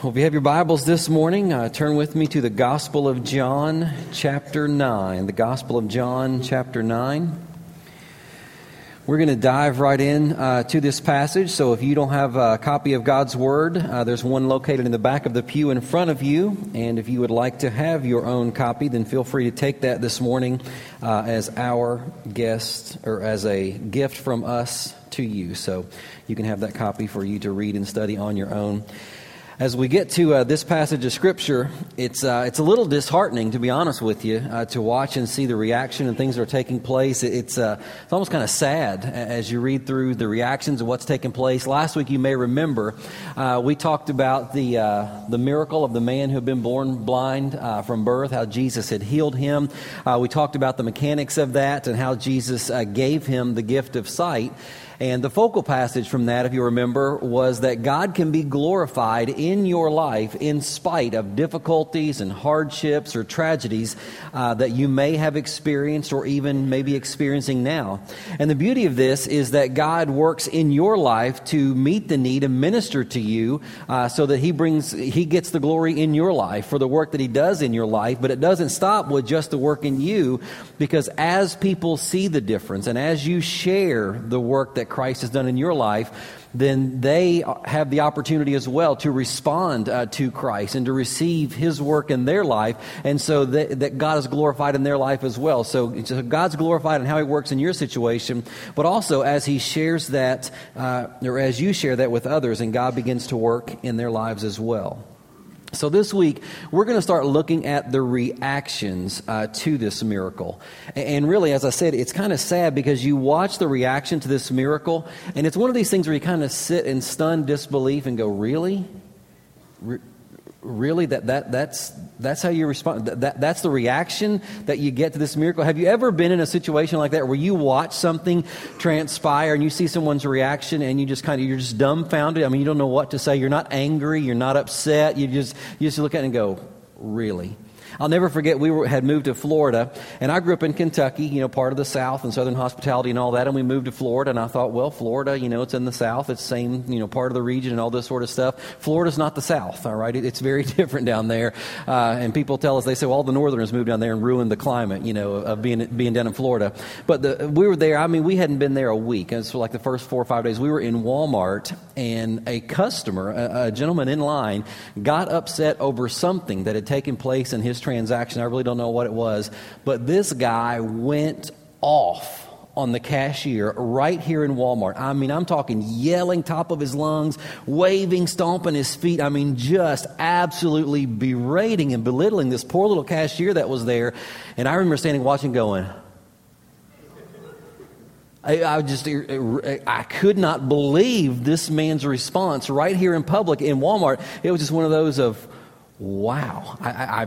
Well, if you have your Bibles this morning, uh, turn with me to the Gospel of John, chapter 9. The Gospel of John, chapter 9. We're going to dive right in uh, to this passage. So if you don't have a copy of God's Word, uh, there's one located in the back of the pew in front of you. And if you would like to have your own copy, then feel free to take that this morning uh, as our guest or as a gift from us to you. So you can have that copy for you to read and study on your own. As we get to uh, this passage of Scripture, it's, uh, it's a little disheartening, to be honest with you, uh, to watch and see the reaction and things that are taking place. It's, uh, it's almost kind of sad as you read through the reactions of what's taking place. Last week, you may remember, uh, we talked about the, uh, the miracle of the man who had been born blind from birth, how Jesus had healed him. we talked about the mechanics of that and how Jesus gave him the gift of sight. And the focal passage from that, if you remember, was that God can be glorified in your life in spite of difficulties and hardships or tragedies uh, that you may have experienced or even maybe experiencing now. And the beauty of this is that God works in your life to meet the need and minister to you uh, so that He brings, He gets the glory in your life for the work that He does in your life. But it doesn't stop with just the work in you because as people see the difference and as you share the work that Christ has done in your life, then they have the opportunity as well to respond uh, to Christ and to receive His work in their life, and so that, that God is glorified in their life as well. So, so, God's glorified in how He works in your situation, but also as He shares that, uh, or as you share that with others, and God begins to work in their lives as well. So, this week, we're going to start looking at the reactions uh, to this miracle. And really, as I said, it's kind of sad because you watch the reaction to this miracle, and it's one of these things where you kind of sit in stunned disbelief and go, Really? Re- really that, that that's that's how you respond that, that's the reaction that you get to this miracle. Have you ever been in a situation like that where you watch something transpire and you see someone's reaction and you just kind of you're just dumbfounded? I mean you don't know what to say. You're not angry. You're not upset. You just you just look at it and go really I'll never forget we were, had moved to Florida, and I grew up in Kentucky, you know, part of the South and Southern hospitality and all that, and we moved to Florida, and I thought, well, Florida, you know, it's in the South, it's the same, you know, part of the region and all this sort of stuff. Florida's not the South, all right? It, it's very different down there, uh, and people tell us, they say, well, all the Northerners moved down there and ruined the climate, you know, of being, being down in Florida. But the, we were there, I mean, we hadn't been there a week, and so like the first four or five days, we were in Walmart, and a customer, a, a gentleman in line, got upset over something that had taken place in his transaction. I really don't know what it was. But this guy went off on the cashier right here in Walmart. I mean, I'm talking yelling top of his lungs, waving, stomping his feet. I mean, just absolutely berating and belittling this poor little cashier that was there. And I remember standing watching going, I, I, just I could not believe this man's response right here in public in Walmart. It was just one of those of wow. I, I,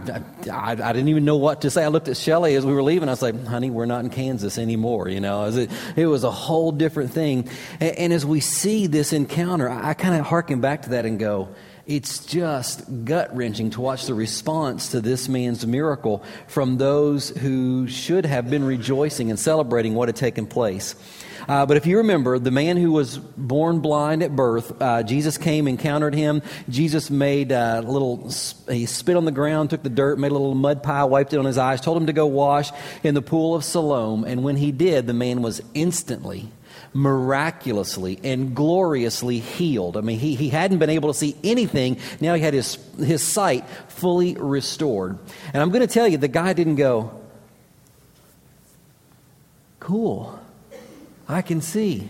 I, I, didn't even know what to say. I looked at Shelly as we were leaving. I was like, honey, we're not in Kansas anymore. You know, it, it was a whole different thing. And, and as we see this encounter, I, I kind of harken back to that and go, it's just gut wrenching to watch the response to this man's miracle from those who should have been rejoicing and celebrating what had taken place. Uh, but if you remember, the man who was born blind at birth, uh, Jesus came, encountered him. Jesus made a little, he spit on the ground, took the dirt, made a little mud pile, wiped it on his eyes, told him to go wash in the pool of Siloam. And when he did, the man was instantly miraculously and gloriously healed. I mean, he, he hadn't been able to see anything. Now he had his, his sight fully restored. And I'm going to tell you, the guy didn't go, cool. I can see.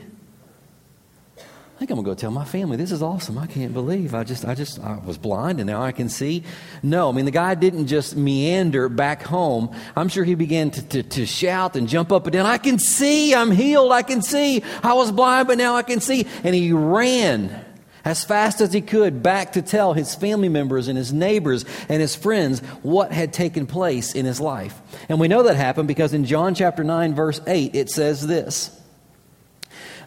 Think I'm gonna go tell my family this is awesome. I can't believe I just I just I was blind and now I can see. No, I mean the guy didn't just meander back home. I'm sure he began to, to, to shout and jump up and down. I can see, I'm healed, I can see. I was blind, but now I can see. And he ran as fast as he could back to tell his family members and his neighbors and his friends what had taken place in his life. And we know that happened because in John chapter 9, verse 8, it says this.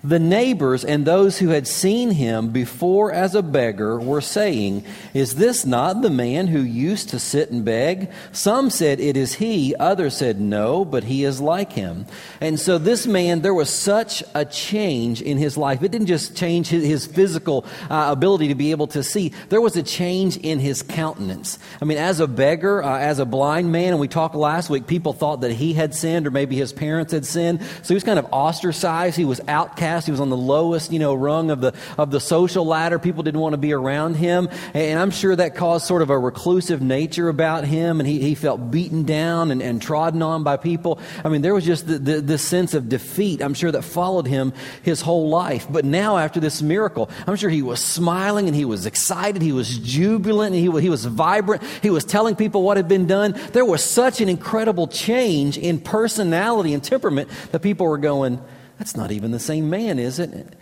The neighbors and those who had seen him before as a beggar were saying, Is this not the man who used to sit and beg? Some said, It is he. Others said, No, but he is like him. And so this man, there was such a change in his life. It didn't just change his, physical uh, ability to be able to see, there was a change in his countenance. I mean, as a beggar, uh, as a blind man, and we talked last week, people thought that he had sinned or maybe his parents had sinned. So he was kind of ostracized. He was outcast. He was on the lowest, you know, rung of the, of the social ladder. People didn't want to be around him. And I'm sure that caused sort of a reclusive nature about him. And he, he felt beaten down and, and trodden on by people. I mean, there was just the, the, the sense of defeat, I'm sure, that followed him his whole life. But now, after this miracle, I'm sure he was smiling and he was excited. He was jubilant and he, he was vibrant. He was telling people what had been done. There was such an incredible change in personality and temperament that people were going, that's not even the same man, is it?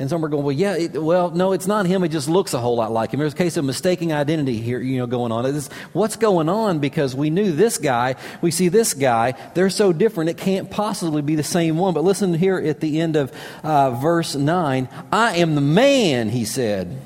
And some are going, well, yeah, it, well, no, it's not him. It just looks a whole lot like him. There's a case of mistaking identity here, you know, going on. It's, what's going on? Because we knew this guy, we see this guy, they're so different, it can't possibly be the same one. But listen here at the end of uh, verse 9 I am the man, he said.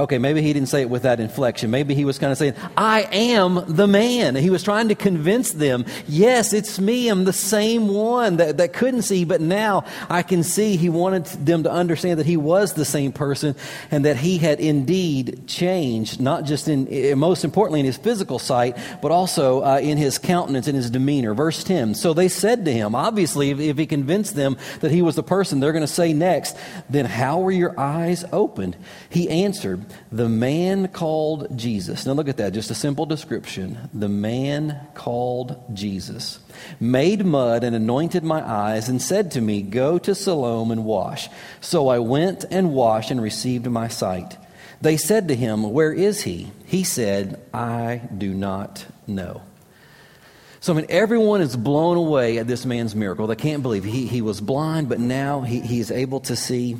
Okay, maybe he didn't say it with that inflection. Maybe he was kind of saying, I am the man. He was trying to convince them, yes, it's me. I'm the same one that, that couldn't see, but now I can see. He wanted them to understand that he was the same person and that he had indeed changed, not just in, most importantly, in his physical sight, but also uh, in his countenance and his demeanor. Verse 10. So they said to him, obviously, if, if he convinced them that he was the person, they're going to say next, then how were your eyes opened? He answered, the man called Jesus. Now look at that, just a simple description. The man called Jesus made mud and anointed my eyes and said to me, Go to Siloam and wash. So I went and washed and received my sight. They said to him, Where is he? He said, I do not know. So, I mean, everyone is blown away at this man's miracle. They can't believe he, he was blind, but now he, he's able to see.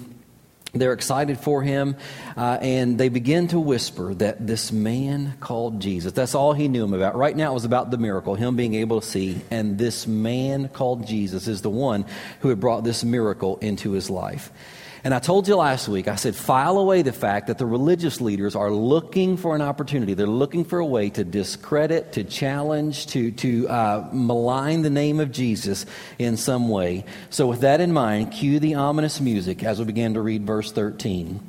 They're excited for him, uh, and they begin to whisper that this man called Jesus, that's all he knew him about. Right now, it was about the miracle, him being able to see, and this man called Jesus is the one who had brought this miracle into his life. And I told you last week, I said, file away the fact that the religious leaders are looking for an opportunity. They're looking for a way to discredit, to challenge, to, to uh, malign the name of Jesus in some way. So, with that in mind, cue the ominous music as we begin to read verse 13.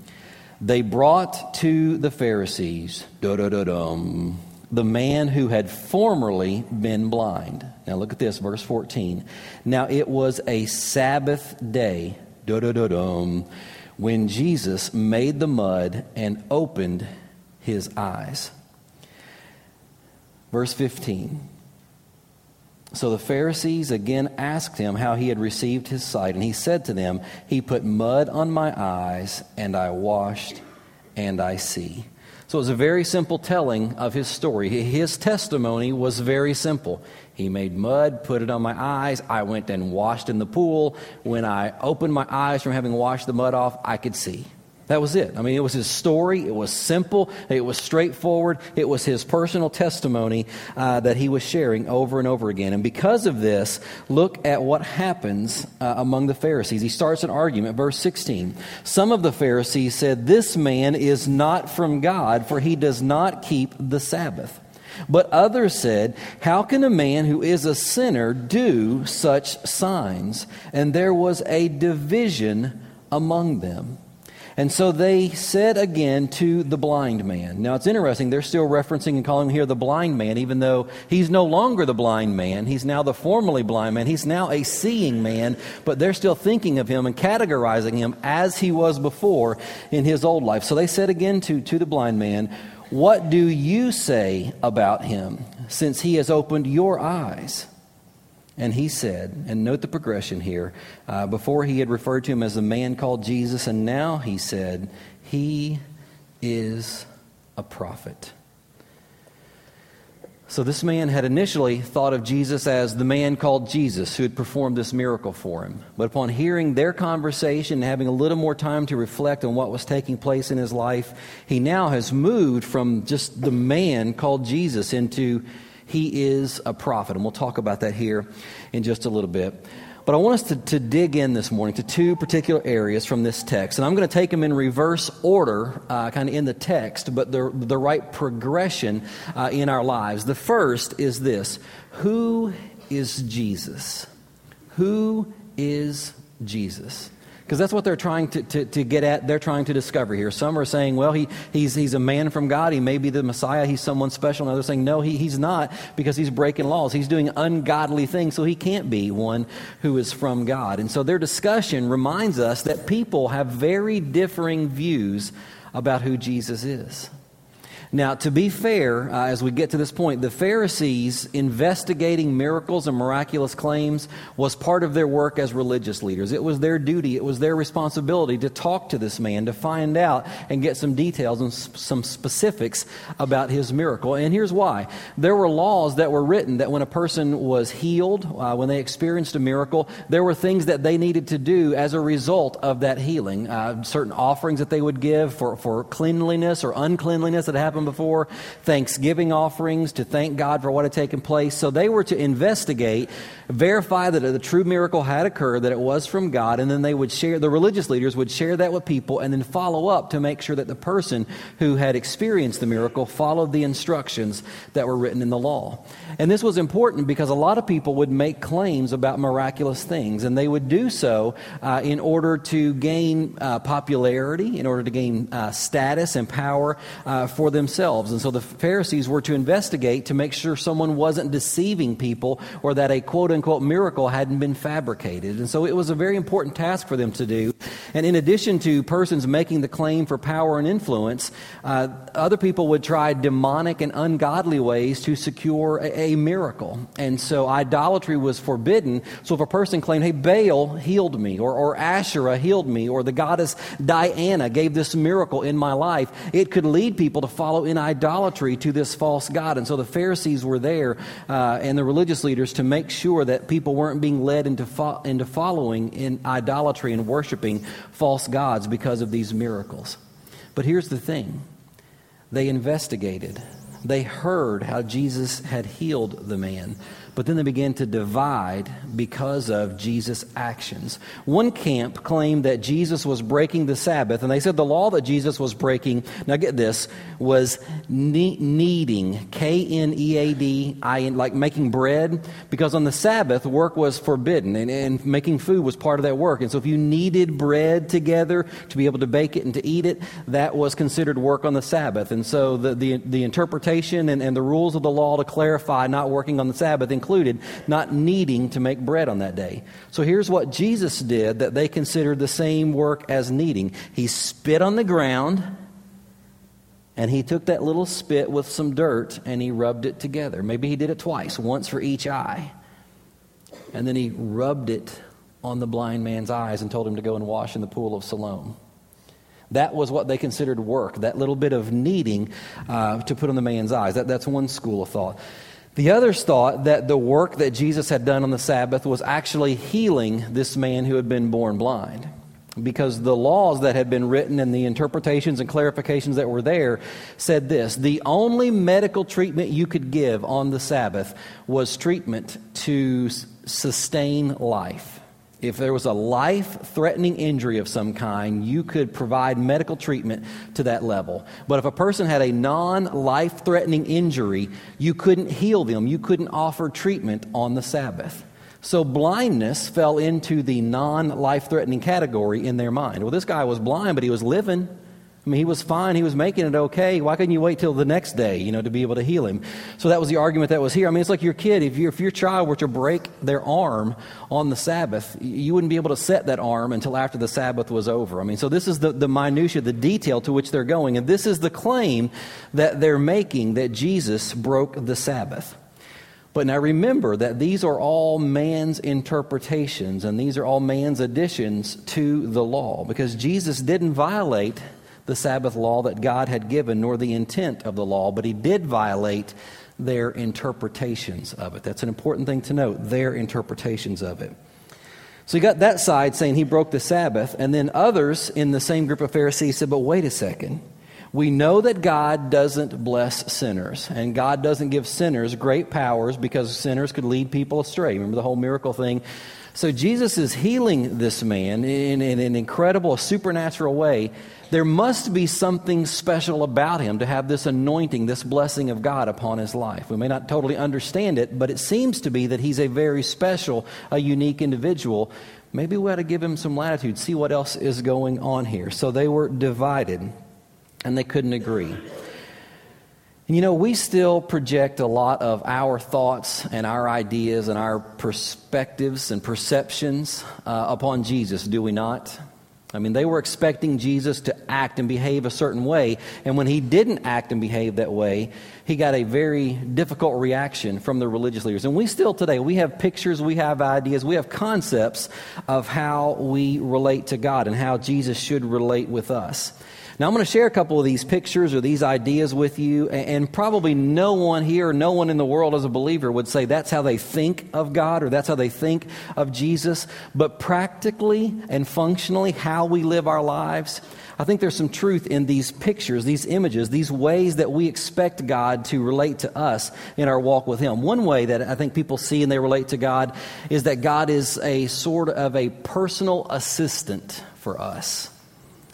They brought to the Pharisees, the man who had formerly been blind. Now, look at this, verse 14. Now, it was a Sabbath day Da-da-da-dum. When Jesus made the mud and opened his eyes. Verse 15. So the Pharisees again asked him how he had received his sight, and he said to them, He put mud on my eyes, and I washed, and I see. So it was a very simple telling of his story. His testimony was very simple. He made mud, put it on my eyes. I went and washed in the pool. When I opened my eyes from having washed the mud off, I could see. That was it. I mean, it was his story. It was simple. It was straightforward. It was his personal testimony uh, that he was sharing over and over again. And because of this, look at what happens uh, among the Pharisees. He starts an argument. Verse 16. Some of the Pharisees said, This man is not from God, for he does not keep the Sabbath. But others said, How can a man who is a sinner do such signs? And there was a division among them. And so they said again to the blind man. Now it's interesting, they're still referencing and calling him here the blind man, even though he's no longer the blind man. He's now the formerly blind man. He's now a seeing man, but they're still thinking of him and categorizing him as he was before in his old life. So they said again to, to the blind man, what do you say about him, since he has opened your eyes? And he said, and note the progression here. Uh, before he had referred to him as a man called Jesus, and now he said, He is a prophet. So, this man had initially thought of Jesus as the man called Jesus who had performed this miracle for him. But upon hearing their conversation and having a little more time to reflect on what was taking place in his life, he now has moved from just the man called Jesus into he is a prophet. And we'll talk about that here in just a little bit. But I want us to, to dig in this morning to two particular areas from this text. And I'm going to take them in reverse order, uh, kind of in the text, but the, the right progression uh, in our lives. The first is this Who is Jesus? Who is Jesus? Because that's what they're trying to, to, to, get at. They're trying to discover here. Some are saying, well, he, he's, he's a man from God. He may be the Messiah. He's someone special. And others saying, no, he, he's not because he's breaking laws. He's doing ungodly things, so he can't be one who is from God. And so their discussion reminds us that people have very differing views about who Jesus is. Now, to be fair, uh, as we get to this point, the Pharisees investigating miracles and miraculous claims was part of their work as religious leaders. It was their duty, it was their responsibility to talk to this man, to find out and get some details and some specifics about his miracle. And here's why there were laws that were written that when a person was healed, uh, when they experienced a miracle, there were things that they needed to do as a result of that healing. Uh, certain offerings that they would give for, for cleanliness or uncleanliness that happened before, thanksgiving offerings to thank God for what had taken place. So they were to investigate, verify that the true miracle had occurred, that it was from God, and then they would share, the religious leaders would share that with people and then follow up to make sure that the person who had experienced the miracle followed the instructions that were written in the law. And this was important because a lot of people would make claims about miraculous things, and they would do so uh, in order to gain uh, popularity, in order to gain uh, status and power uh, for themselves themselves. And so the Pharisees were to investigate to make sure someone wasn't deceiving people or that a quote unquote miracle hadn't been fabricated. And so it was a very important task for them to do. And in addition to persons making the claim for power and influence, uh, other people would try demonic and ungodly ways to secure a, a miracle. And so idolatry was forbidden. So if a person claimed, hey, Baal healed me, or, or Asherah healed me, or the goddess Diana gave this miracle in my life, it could lead people to follow in idolatry to this false God. And so the Pharisees were there uh, and the religious leaders to make sure that people weren't being led into, fo- into following in idolatry and worshiping false gods because of these miracles. But here's the thing they investigated, they heard how Jesus had healed the man but then they began to divide because of Jesus' actions. One camp claimed that Jesus was breaking the Sabbath, and they said the law that Jesus was breaking, now get this, was kneading, K N E A D I N, like making bread, because on the Sabbath, work was forbidden, and, and making food was part of that work. And so if you kneaded bread together to be able to bake it and to eat it, that was considered work on the Sabbath. And so the, the, the interpretation and, and the rules of the law to clarify not working on the Sabbath included not kneading to make bread on that day. So here's what Jesus did that they considered the same work as kneading. He spit on the ground and he took that little spit with some dirt and he rubbed it together. Maybe he did it twice, once for each eye. And then he rubbed it on the blind man's eyes and told him to go and wash in the pool of Siloam. That was what they considered work, that little bit of kneading uh, to put on the man's eyes. That, that's one school of thought. The others thought that the work that Jesus had done on the Sabbath was actually healing this man who had been born blind. Because the laws that had been written and the interpretations and clarifications that were there said this the only medical treatment you could give on the Sabbath was treatment to sustain life if there was a life threatening injury of some kind, you could provide medical treatment to that level. But if a person had a non life threatening injury, you couldn't heal them, you couldn't offer treatment on the Sabbath. So blindness fell into the non life threatening category in their mind. Well, this guy was blind, but he was living. I mean, he was fine. He was making it okay. Why couldn't you wait till the next day, you know, to be able to heal him? So that was the argument that was here. I mean, it's like your kid. If, if your child were to break their arm on the Sabbath, you wouldn't be able to set that arm until after the Sabbath was over. I mean, so this is the, the minutia, the detail to which they're going. And this is the claim that they're making that Jesus broke the Sabbath. But now remember that these are all man's interpretations and these are all man's additions to the law because Jesus didn't violate the Sabbath law that God had given, nor the intent of the law, but he did violate their interpretations of it. That's an important thing to note, their interpretations of it. So you got that side saying he broke the Sabbath, and then others in the same group of Pharisees said, but wait a second. We know that God doesn't bless sinners, and God doesn't give sinners great powers because sinners could lead people astray. Remember the whole miracle thing? So Jesus is healing this man in, in an incredible, supernatural way. There must be something special about him to have this anointing, this blessing of God upon his life. We may not totally understand it, but it seems to be that he's a very special, a unique individual. Maybe we ought to give him some latitude, see what else is going on here. So they were divided and they couldn't agree. And you know, we still project a lot of our thoughts and our ideas and our perspectives and perceptions uh, upon Jesus, do we not? I mean, they were expecting Jesus to act and behave a certain way, and when he didn't act and behave that way, he got a very difficult reaction from the religious leaders. And we still today, we have pictures, we have ideas, we have concepts of how we relate to God and how Jesus should relate with us. Now, I'm going to share a couple of these pictures or these ideas with you, and probably no one here, no one in the world as a believer would say that's how they think of God or that's how they think of Jesus. But practically and functionally, how we live our lives, I think there's some truth in these pictures, these images, these ways that we expect God to relate to us in our walk with Him. One way that I think people see and they relate to God is that God is a sort of a personal assistant for us.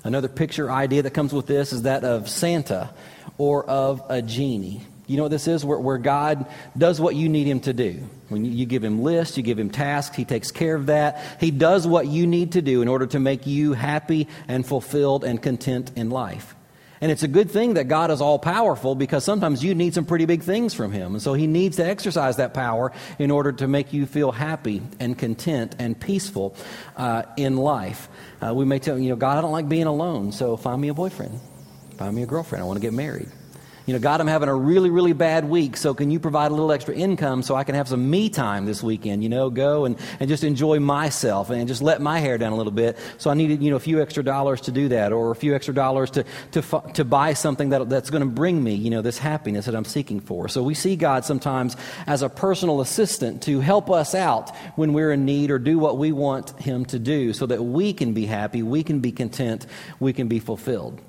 Another picture idea that comes with this is that of Santa or of a genie. You know what this is? Where, where God does what you need Him to do. When you, you, give Him lists, you give Him tasks, He takes care of that. He does what you need to do in order to make you happy and fulfilled and content in life. And it's a good thing that God is all powerful because sometimes you need some pretty big things from Him. And so He needs to exercise that power in order to make you feel happy and content and peaceful uh, in life. Uh, we may tell, you know, God, I don't like being alone, so find me a boyfriend, find me a girlfriend. I want to get married. You know, God, I'm having a really, really bad week, so can you provide a little extra income so I can have some me time this weekend? You know, go and, and just enjoy myself and just let my hair down a little bit. So I needed, you know, a few extra dollars to do that or a few extra dollars to, to, to buy something that, that's going to bring me, you know, this happiness that I'm seeking for. So we see God sometimes as a personal assistant to help us out when we're in need or do what we want Him to do so that we can be happy, we can be content, we can be fulfilled.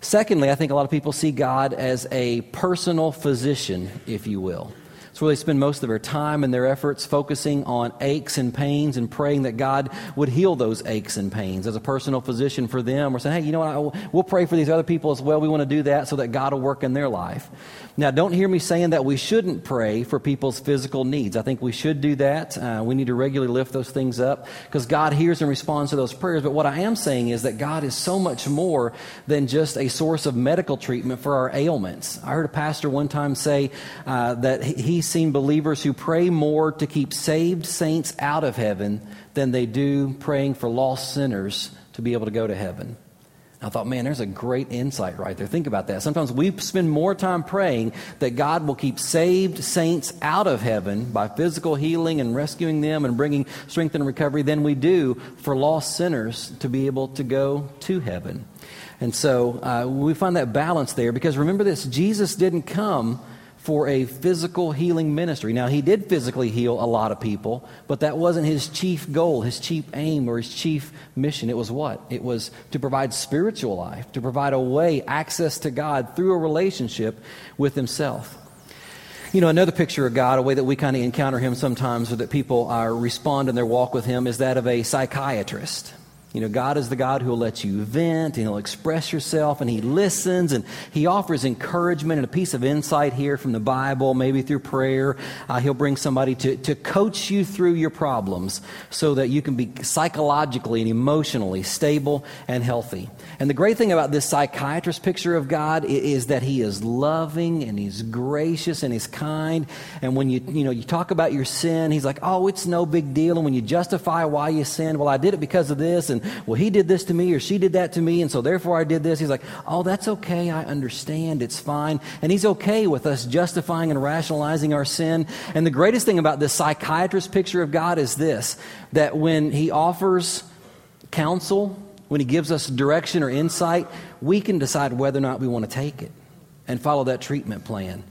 Secondly, I think a lot of people see God as a personal physician, if you will. It's where they spend most of their time and their efforts focusing on aches and pains and praying that God would heal those aches and pains. As a personal physician for them, we're saying, hey, you know what? We'll pray for these other people as well. We want to do that so that God will work in their life. Now, don't hear me saying that we shouldn't pray for people's physical needs. I think we should do that. Uh, we need to regularly lift those things up because God hears and responds to those prayers. But what I am saying is that God is so much more than just a source of medical treatment for our ailments. I heard a pastor one time say uh, that he's seen believers who pray more to keep saved saints out of heaven than they do praying for lost sinners to be able to go to heaven. I thought, man, there's a great insight right there. Think about that. Sometimes we spend more time praying that God will keep saved saints out of heaven by physical healing and rescuing them and bringing strength and recovery than we do for lost sinners to be able to go to heaven. And so uh, we find that balance there because remember this Jesus didn't come for a physical healing ministry. Now, he did physically heal a lot of people, but that wasn't his chief goal, his chief aim, or his chief mission. It was what? It was to provide spiritual life, to provide a way, access to God through a relationship with himself. You know, another picture of God, a way that we kind of encounter him sometimes, or that people uh, respond in their walk with him, is that of a psychiatrist. You know, God is the God who will let you vent and He'll express yourself and He listens and He offers encouragement and a piece of insight here from the Bible, maybe through prayer. Uh, he'll bring somebody to, to coach you through your problems so that you can be psychologically and emotionally stable and healthy. And the great thing about this psychiatrist picture of God is, that He is loving and He's gracious and He's kind. And when you, you know, you talk about your sin, He's like, oh, it's no big deal. And when you justify why you sinned, well, I did it because of this. And, well, he did this to me or she did that to me, and so therefore I did this. He's like, oh, that's okay. I understand. It's fine. And he's okay with us justifying and rationalizing our sin. And the greatest thing about this psychiatrist picture of God is this that when he offers counsel, when he gives us direction or insight, we can decide whether or not we want to take it and follow that treatment plan.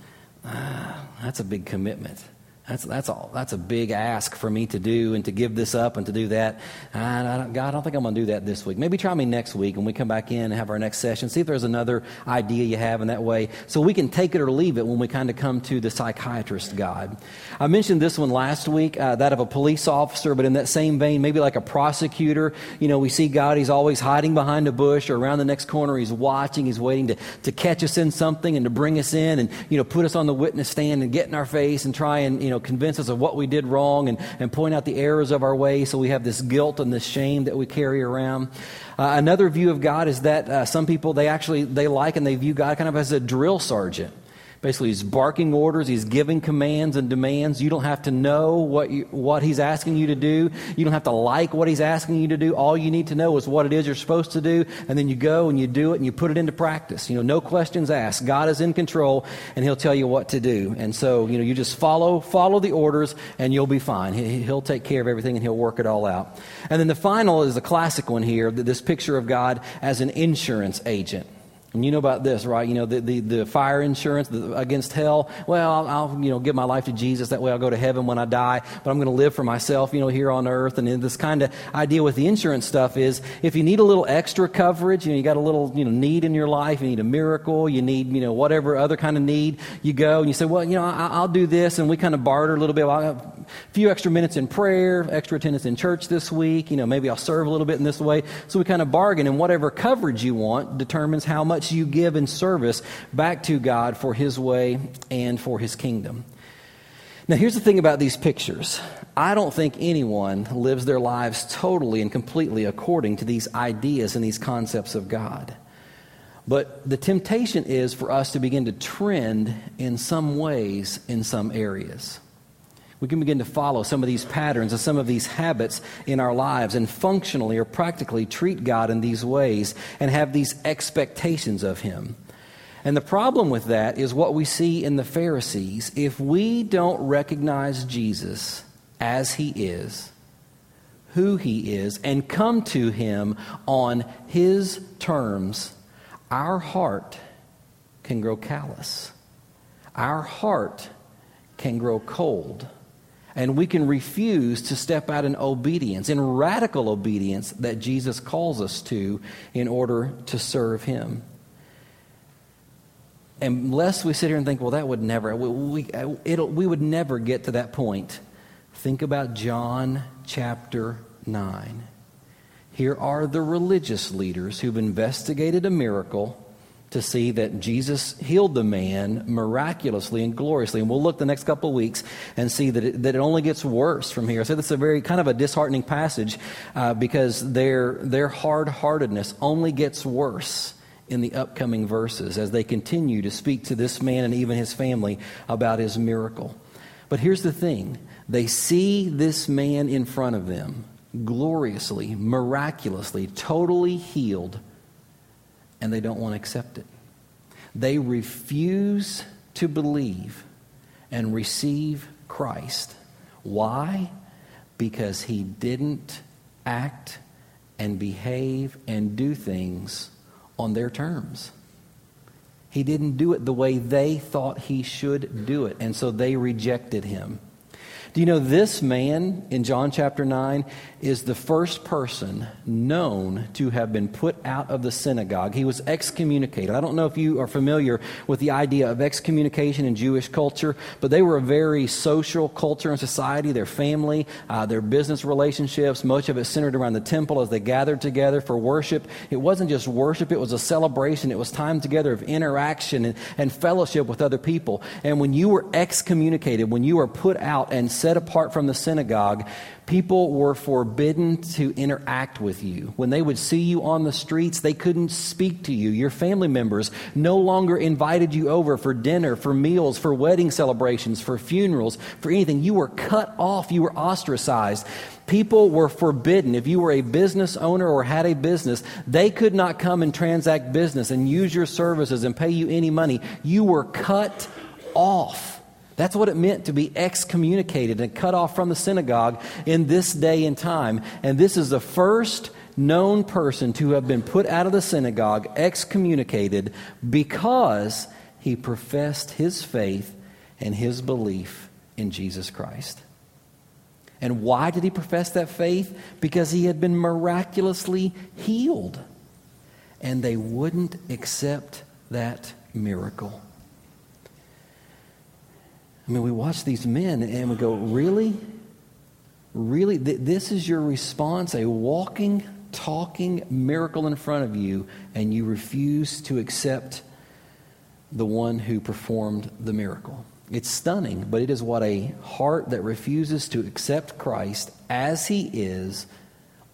Ah, that's a big commitment. That's, that's all. That's a big ask for me to do and to give this up and to do that. And I God, I don't think I'm going to do that this week. Maybe try me next week when we come back in and have our next session. See if there's another idea you have in that way. So we can take it or leave it when we kind of come to the psychiatrist God. I mentioned this one last week, uh, that of a police officer, but in that same vein, maybe like a prosecutor. You know, we see God, he's always hiding behind a bush or around the next corner. He's watching, he's waiting to, to catch us in something and to bring us in and, you know, put us on the witness stand and get in our face and try and, you know, know, convince us of what we did wrong and, and point out the errors of our way so we have this guilt and this shame that we carry around. Uh, another view of God is that uh, some people, they actually, they like and they view God kind of as a drill sergeant. Basically, he's barking orders, he's giving commands and demands. You don't have to know what, you, what he's asking you to do. You don't have to like what he's asking you to do. All you need to know is what it is you're supposed to do, and then you go and you do it and you put it into practice. You know, no questions asked. God is in control, and he'll tell you what to do. And so, you know, you just follow, follow the orders, and you'll be fine. He, he'll take care of everything, and he'll work it all out. And then the final is a classic one here, this picture of God as an insurance agent. And you know about this, right? You know, the, the, the fire insurance against hell. Well, I'll, I'll, you know, give my life to Jesus. That way I'll go to heaven when I die. But I'm going to live for myself, you know, here on earth. And this kind of idea with the insurance stuff is if you need a little extra coverage, you know, you got a little, you know, need in your life, you need a miracle, you need, you know, whatever other kind of need, you go and you say, well, you know, I, will do this. And we kind of barter a little bit. Well, a few extra minutes in prayer, extra attendance in church this week. You know, maybe I'll serve a little bit in this way. So we kind of bargain. And whatever coverage you want determines how much you give in service back to God for His way and for His kingdom. Now, here's the thing about these pictures. I don't think anyone lives their lives totally and completely according to these ideas and these concepts of God. But the temptation is for us to begin to trend in some ways in some areas we can begin to follow some of these patterns and some of these habits in our lives and functionally or practically treat God in these ways and have these expectations of Him. And the problem with that is what we see in the Pharisees. If we don't recognize Jesus as He is, who He is, and come to Him on His terms, our heart can grow callous. Our heart can grow cold and we can refuse to step out in obedience, in radical obedience that Jesus calls us to in order to serve Him. Unless we sit here and think, well, that would never, we, we would never get to that point. Think about John chapter 9. Here are the religious leaders who've investigated a miracle to see that Jesus healed the man miraculously and gloriously. And we'll look the next couple of weeks and see that it, that it only gets worse from here. So this is a very kind of a disheartening passage uh, because their, their hard heartedness only gets worse in the upcoming verses as they continue to speak to this man and even his family about his miracle. But here's the thing they see this man in front of them gloriously, miraculously, totally healed and they don't want to accept it. They refuse to believe and receive Christ. Why? Because he didn't act and behave and do things on their terms. He didn't do it the way they thought he should do it, and so they rejected him. Do you know this man in John chapter 9 is the first person known to have been put out of the synagogue? He was excommunicated. I don't know if you are familiar with the idea of excommunication in Jewish culture, but they were a very social culture and society. Their family, uh, their business relationships, much of it centered around the temple as they gathered together for worship. It wasn't just worship, it was a celebration. It was time together of interaction and, and fellowship with other people. And when you were excommunicated, when you were put out and set apart from the synagogue, people were forbidden to interact with you. When they would see you on the streets, they couldn't speak to you. Your family members no longer invited you over for dinner, for meals, for wedding celebrations, for funerals, for anything. You were cut off, you were ostracized. People were forbidden. If you were a business owner or had a business, they could not come and transact business and use your services and pay you any money. You were cut off. That's what it meant to be excommunicated and cut off from the synagogue in this day and time. And this is the first known person to have been put out of the synagogue, excommunicated, because he professed his faith and his belief in Jesus Christ. And why did he profess that faith? Because he had been miraculously healed. And they wouldn't accept that miracle. I mean, we watch these men and we go, really? Really? This is your response? A walking, talking miracle in front of you, and you refuse to accept the one who performed the miracle. It's stunning, but it is what a heart that refuses to accept Christ as he is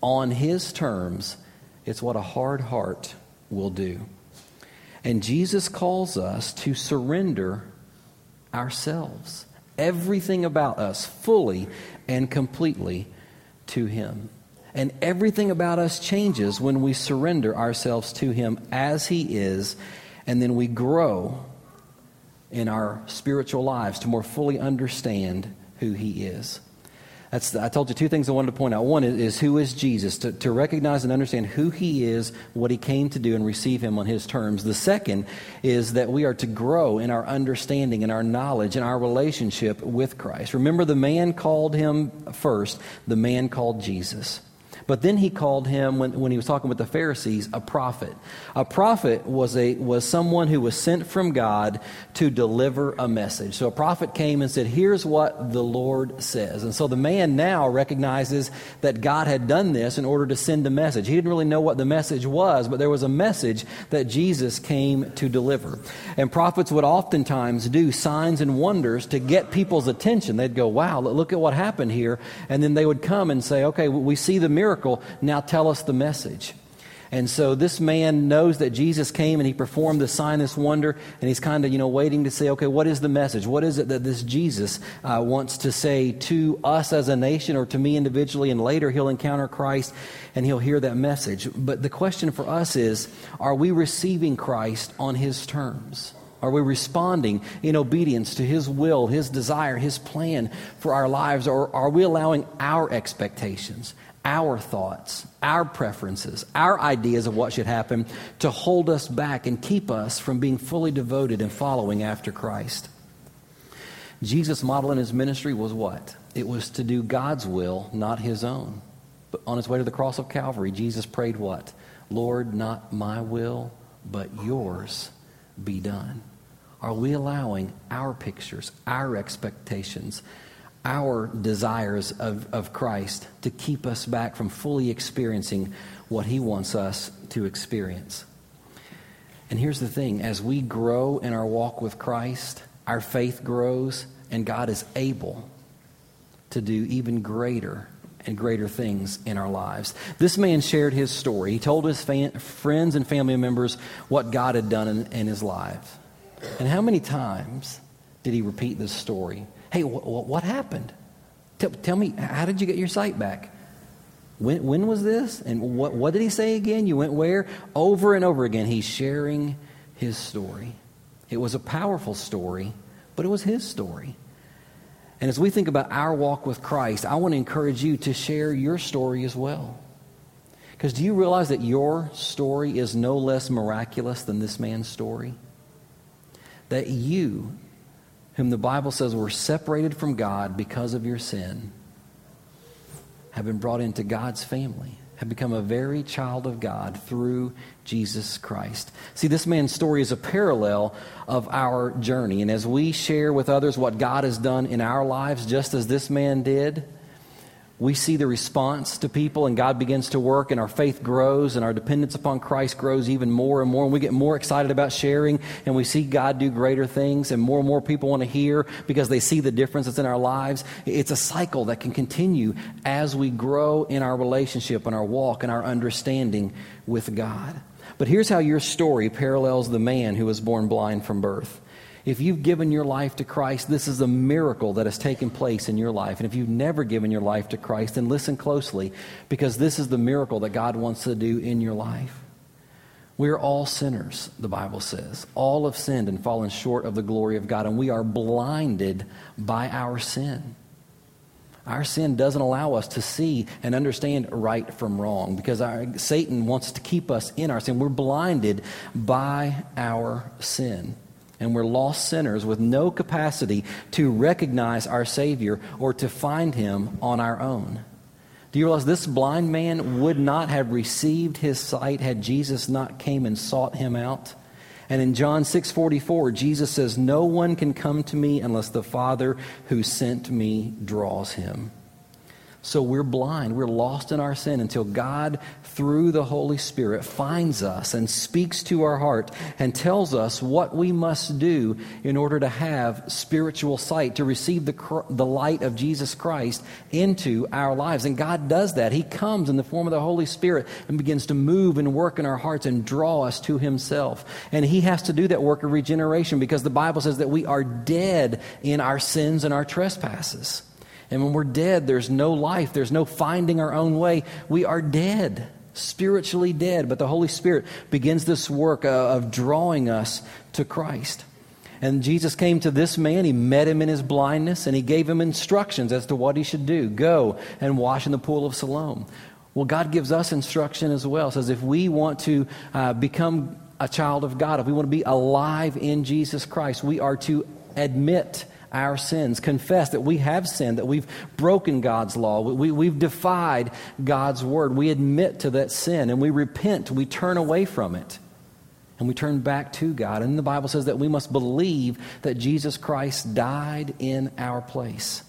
on his terms, it's what a hard heart will do. And Jesus calls us to surrender ourselves, everything about us, fully and completely to him. And everything about us changes when we surrender ourselves to him as he is, and then we grow in our spiritual lives to more fully understand who He is. That's, I told you two things I wanted to point out. One is, is, who is Jesus, to, to recognize and understand who he is, what he came to do, and receive him on his terms. The second is that we are to grow in our understanding and our knowledge and our relationship with Christ. Remember, the man called him first, the man called Jesus. But then he called him, when, when he was talking with the Pharisees, a prophet. A prophet was, a, was someone who was sent from God to deliver a message. So a prophet came and said, Here's what the Lord says. And so the man now recognizes that God had done this in order to send a message. He didn't really know what the message was, but there was a message that Jesus came to deliver. And prophets would oftentimes do signs and wonders to get people's attention. They'd go, Wow, look at what happened here. And then they would come and say, Okay, we see the miracle miracle. Now tell us the message. And so this man knows that Jesus came and he performed this sign, this wonder, and he's kind of, you know, waiting to say, okay, what is the message? What is it that this Jesus uh, wants to say to us as a nation or to me individually? And later he'll encounter Christ and he'll hear that message. But the question for us is, are we receiving Christ on his terms? Are we responding in obedience to His will, His desire, His plan for our lives? Or are we allowing our expectations, our thoughts, our preferences, our ideas of what should happen to hold us back and keep us from being fully devoted and following after Christ. Jesus' model in his ministry was what? It was to do God's will, not his own. But on his way to the cross of Calvary, Jesus prayed what? Lord, not my will, but yours be done. Are we allowing our pictures, our expectations, our desires of, of Christ to keep us back from fully experiencing what He wants us to experience. And here's the thing as we grow in our walk with Christ, our faith grows, and God is able to do even greater and greater things in our lives. This man shared his story. He told his friends and family members what God had done in, in his life. And how many times did he repeat this story? Hey, wh- wh- what happened? T- tell me, how did you get your sight back? When, when was this? And what, what did he say again? You went where? Over and over again, he's sharing his story. It was a powerful story, but it was his story. And as we think about our walk with Christ, I want to encourage you to share your story as well. Because do you realize that your story is no less miraculous than this man's story? That you whom the Bible says were separated from God because of your sin, have been brought into God's family, have become a very child of God through Jesus Christ. See, this man's story is a parallel of our journey. And as we share with others what God has done in our lives, just as this man did, we see the response to people and God begins to work and our faith grows and our dependence upon Christ grows even more and more and we get more excited about sharing and we see God do greater things and more and more people want to hear because they see the difference that's in our lives. It's a cycle that can continue as we grow in our relationship and our walk and our understanding with God. But here's how your story parallels the man who was born blind from birth. If you've given your life to Christ, this is a miracle that has taken place in your life. And if you've never given your life to Christ, then listen closely because this is the miracle that God wants to do in your life. We are all sinners, the Bible says. All have sinned and fallen short of the glory of God, and we are blinded by our sin. Our sin doesn't allow us to see and understand right from wrong because our, Satan wants to keep us in our sin. We're blinded by our sin. And we're lost sinners with no capacity to recognize our Savior or to find Him on our own. Do you realize this blind man would not have received his sight had Jesus not came and sought him out? And in John 6:44, Jesus says, "No one can come to me unless the Father who sent me draws him." So we're blind, we're lost in our sin until God, through the Holy Spirit, finds us and speaks to our heart and tells us what we must do in order to have spiritual sight, to receive the, the light of Jesus Christ into our lives. And God does that. He comes in the form of the Holy Spirit and begins to move and work in our hearts and draw us to Himself. And He has to do that work of regeneration because the Bible says that we are dead in our sins and our trespasses. And when we're dead, there's no life, there's no finding our own way. We are dead, spiritually dead. But the Holy Spirit begins this work of drawing us to Christ. And Jesus came to this man, he met him in his blindness, and he gave him instructions as to what he should do go and wash in the pool of Siloam. Well, God gives us instruction as well. Says if we want to uh, become a child of God, if we want to be alive in Jesus Christ, we are to admit our sins, confess that we have sinned, that we've broken God's law, we, we've defied God's word. We admit to that sin and we repent, we turn away from it, and we turn back to God. And the Bible says that we must believe that Jesus Christ died in our place.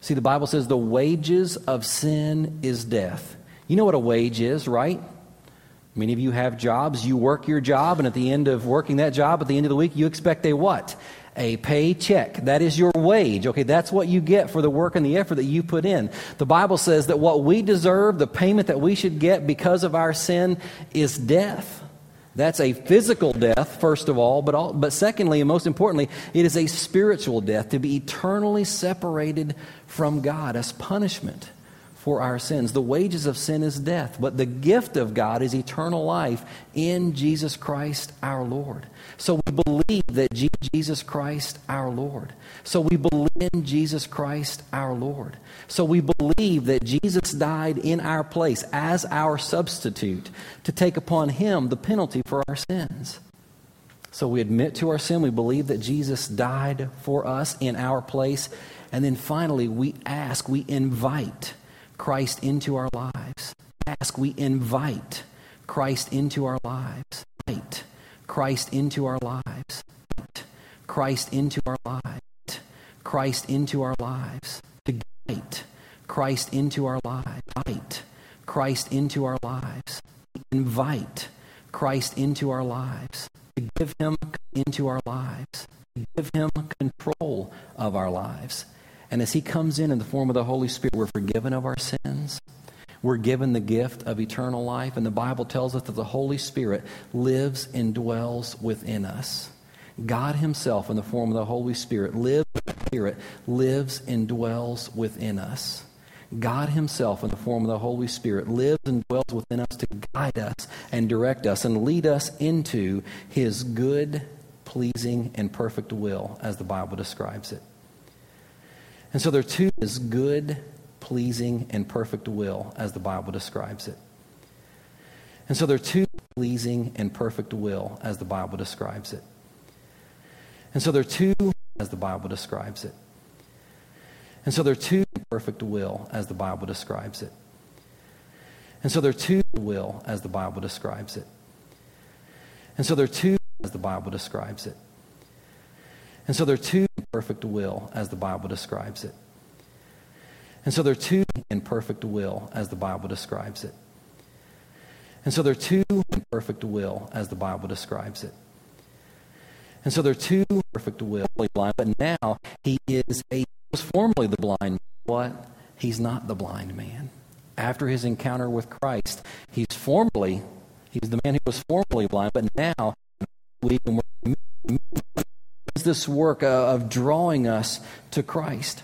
See, the Bible says the wages of sin is death. You know what a wage is, right? Many of you have jobs. You work your job, and at the end of working that job, at the end of the week, you expect a what? A paycheck. That is your wage. Okay, that's what you get for the work and the effort that you put in. The Bible says that what we deserve, the payment that we should get because of our sin, is death. That's a physical death, first of all, but, all, but secondly, and most importantly, it is a spiritual death to be eternally separated from God as punishment for our sins. The wages of sin is death, but the gift of God is eternal life in Jesus Christ our Lord. So we believe that Jesus Christ our Lord. So we believe in Jesus Christ our Lord. So we believe that Jesus died in our place as our substitute to take upon him the penalty for our sins. So we admit to our sin, we believe that Jesus died for us in our place, and then finally we ask, we invite Christ into our lives. Ask, we invite Christ into our lives. Christ into our lives. Christ into our lives. Christ into our lives. To invite Christ into our lives. Invite Christ into our lives. Invite Christ into our lives. To give him into our lives. To give him control of our lives. And as He comes in in the form of the Holy Spirit, we're forgiven of our sins. We're given the gift of eternal life. And the Bible tells us that the Holy Spirit lives and dwells within us. God Himself, in the form of the Holy Spirit, lives, Spirit lives and dwells within us. God Himself, in the form of the Holy Spirit, lives and dwells within us to guide us and direct us and lead us into His good, pleasing, and perfect will, as the Bible describes it. And so there too is good, pleasing, and perfect will, as the Bible describes it. And so there are two pleasing and perfect will, as the Bible describes it. And so there are two, as the Bible describes it. And so there are two perfect will, as the Bible describes it. And so there too will, as the Bible describes it. And so there too, as the Bible describes it. And so there are two perfect will as the Bible describes it. And so there are two in perfect will as the Bible describes it. And so there are two in perfect will as the Bible describes it. And so there are two perfect will blind, but now he is a was formerly the blind. What? He's not the blind man. After his encounter with Christ, he's formerly he's the man who was formerly blind, but now we this work of drawing us to Christ.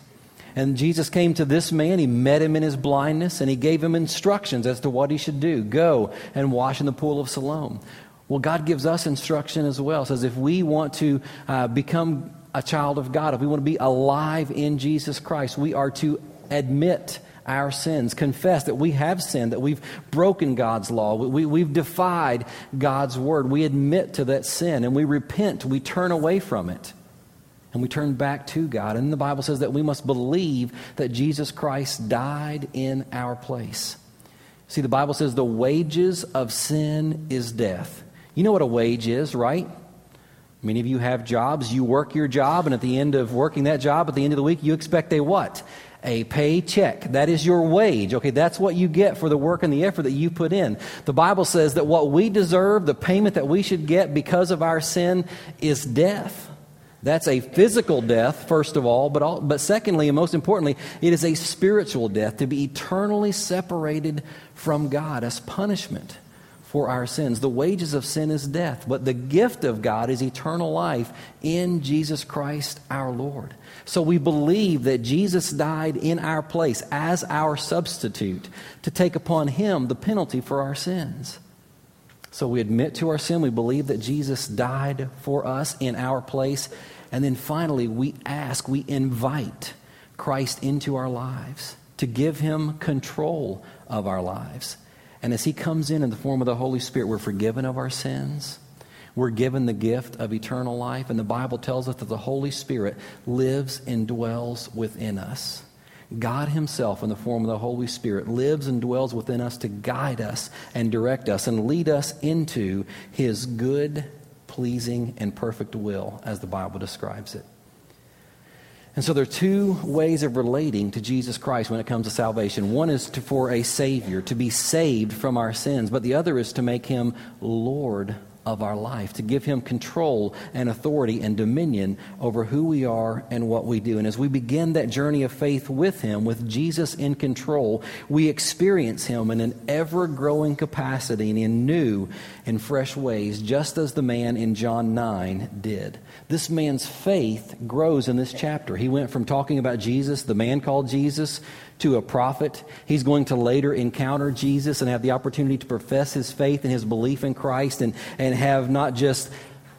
And Jesus came to this man, he met him in his blindness, and he gave him instructions as to what he should do go and wash in the pool of Siloam. Well, God gives us instruction as well. Says if we want to uh, become a child of God, if we want to be alive in Jesus Christ, we are to admit our sins, confess that we have sinned, that we've broken God's law, we, we've defied God's word. We admit to that sin and we repent, we turn away from it, and we turn back to God. And the Bible says that we must believe that Jesus Christ died in our place. See, the Bible says the wages of sin is death. You know what a wage is, right? Many of you have jobs. You work your job, and at the end of working that job, at the end of the week, you expect a what? A paycheck. That is your wage. Okay, that's what you get for the work and the effort that you put in. The Bible says that what we deserve, the payment that we should get because of our sin, is death. That's a physical death, first of all, but, all, but secondly, and most importantly, it is a spiritual death to be eternally separated from God as punishment for our sins. The wages of sin is death, but the gift of God is eternal life in Jesus Christ our Lord. So we believe that Jesus died in our place as our substitute to take upon him the penalty for our sins. So we admit to our sin, we believe that Jesus died for us in our place, and then finally we ask, we invite Christ into our lives to give him control of our lives. And as He comes in in the form of the Holy Spirit, we're forgiven of our sins. We're given the gift of eternal life. And the Bible tells us that the Holy Spirit lives and dwells within us. God Himself, in the form of the Holy Spirit, lives and dwells within us to guide us and direct us and lead us into His good, pleasing, and perfect will, as the Bible describes it. And so there are two ways of relating to Jesus Christ when it comes to salvation. One is to, for a Savior, to be saved from our sins, but the other is to make Him Lord of our life, to give Him control and authority and dominion over who we are and what we do. And as we begin that journey of faith with Him, with Jesus in control, we experience Him in an ever growing capacity and in new and fresh ways, just as the man in John 9 did. This man's faith grows in this chapter. He went from talking about Jesus, the man called Jesus, to a prophet. He's going to later encounter Jesus and have the opportunity to profess his faith and his belief in Christ and, and have not just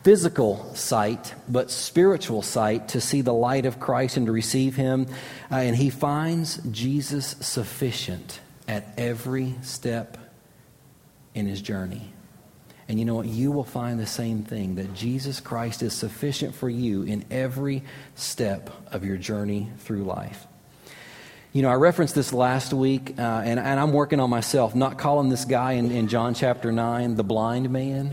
physical sight, but spiritual sight to see the light of Christ and to receive him. Uh, and he finds Jesus sufficient at every step in his journey. And you know what? You will find the same thing that Jesus Christ is sufficient for you in every step of your journey through life. You know, I referenced this last week, uh, and, and, I'm working on myself, not calling this guy in, in John chapter 9 the blind man,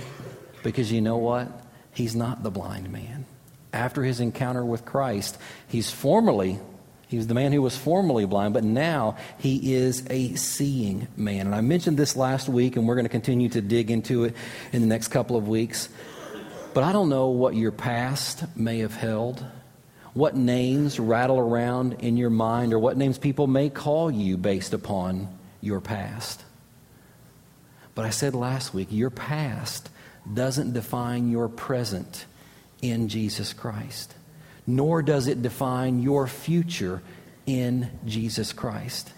because you know what? He's not the blind man. After his encounter with Christ, he's formerly, he was the man who was formerly blind, but now he is a seeing man. And I mentioned this last week, and we're going to continue to dig into it in the next couple of weeks. But I don't know what your past may have held what names rattle around in your mind or what names people may call you based upon your past. But I said last week, your past doesn't define your present in Jesus Christ, nor does it define your future in Jesus Christ.